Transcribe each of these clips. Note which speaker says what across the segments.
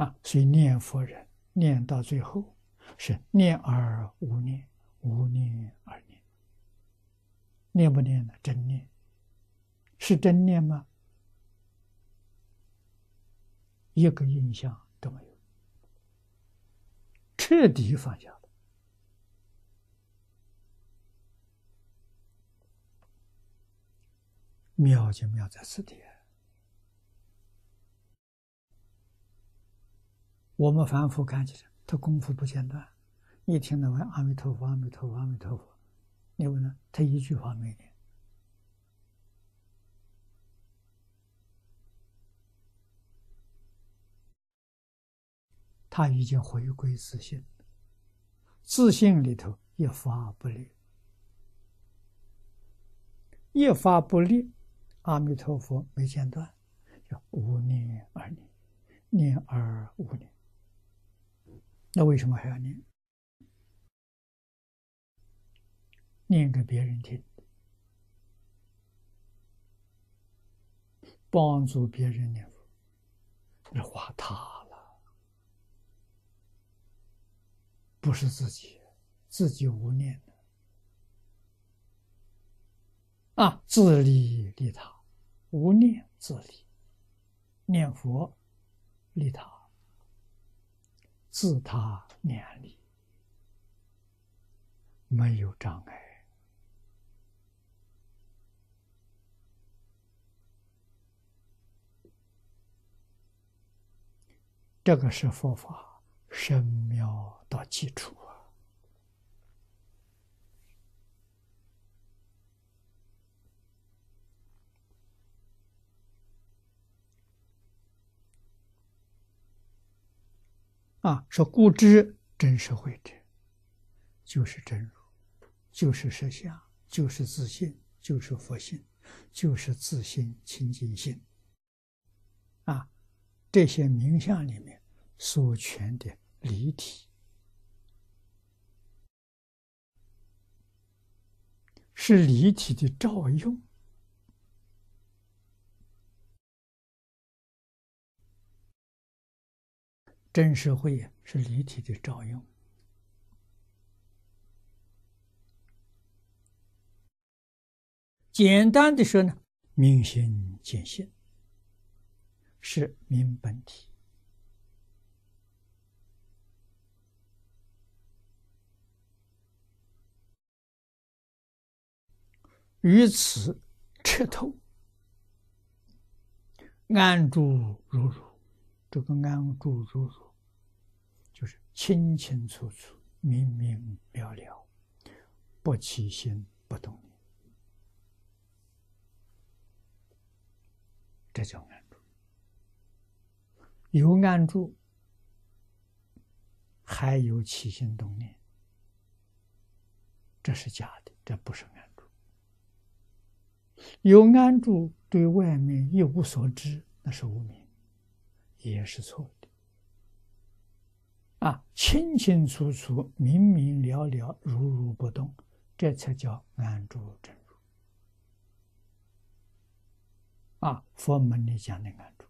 Speaker 1: 啊，所以念佛人念到最后是念而无念，无念而念。念不念呢？真念是真念吗？一个印象都没有，彻底放下了。妙就妙在此地。我们反复看起来，他功夫不间断，一天到晚阿弥陀佛，阿弥陀佛，阿弥陀佛。你问他，他一句话没念，他已经回归自信，自信里头一发不立，一发不立，阿弥陀佛没间断，叫无念而念，念而无念。那为什么还要念？念给别人听，帮助别人念佛，那话塌了，不是自己，自己无念的。啊，自利利他，无念自利，念佛利他。自他念力，没有障碍。这个是佛法深妙的基础啊！说故知真实慧者，就是真如，就是实相，就是自信，就是佛性，就是自信清净心。啊，这些名相里面所全的离体，是离体的照用。真实慧是离体的照用。简单的说呢，明心见性是明本体，于此彻透，安住如如。这个安住如如，就是清清楚楚、明明了了，不起心不动念，这叫安住。有安住，还有起心动念，这是假的，这不是安住。有安住，对外面一无所知，那是无明。也是错的，啊，清清楚楚、明明了了、如如不动，这才叫安住真如。啊，佛门里讲的安住，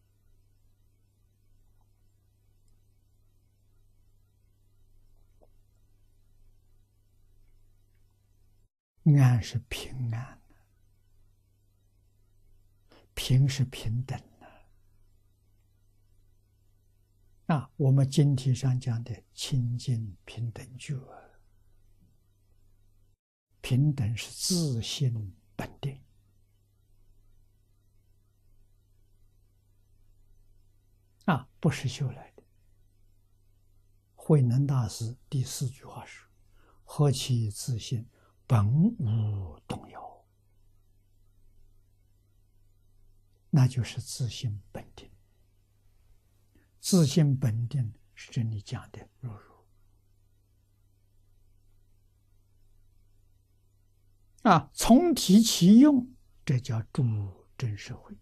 Speaker 1: 安是平安，平是平等。啊，我们经题上讲的清净平等觉，平等是自性本定。啊，不是修来的。慧能大师第四句话是：“何其自信，本无动摇。”那就是自信本定。自信本定是这里讲的如如啊，从体起用，这叫助真社会。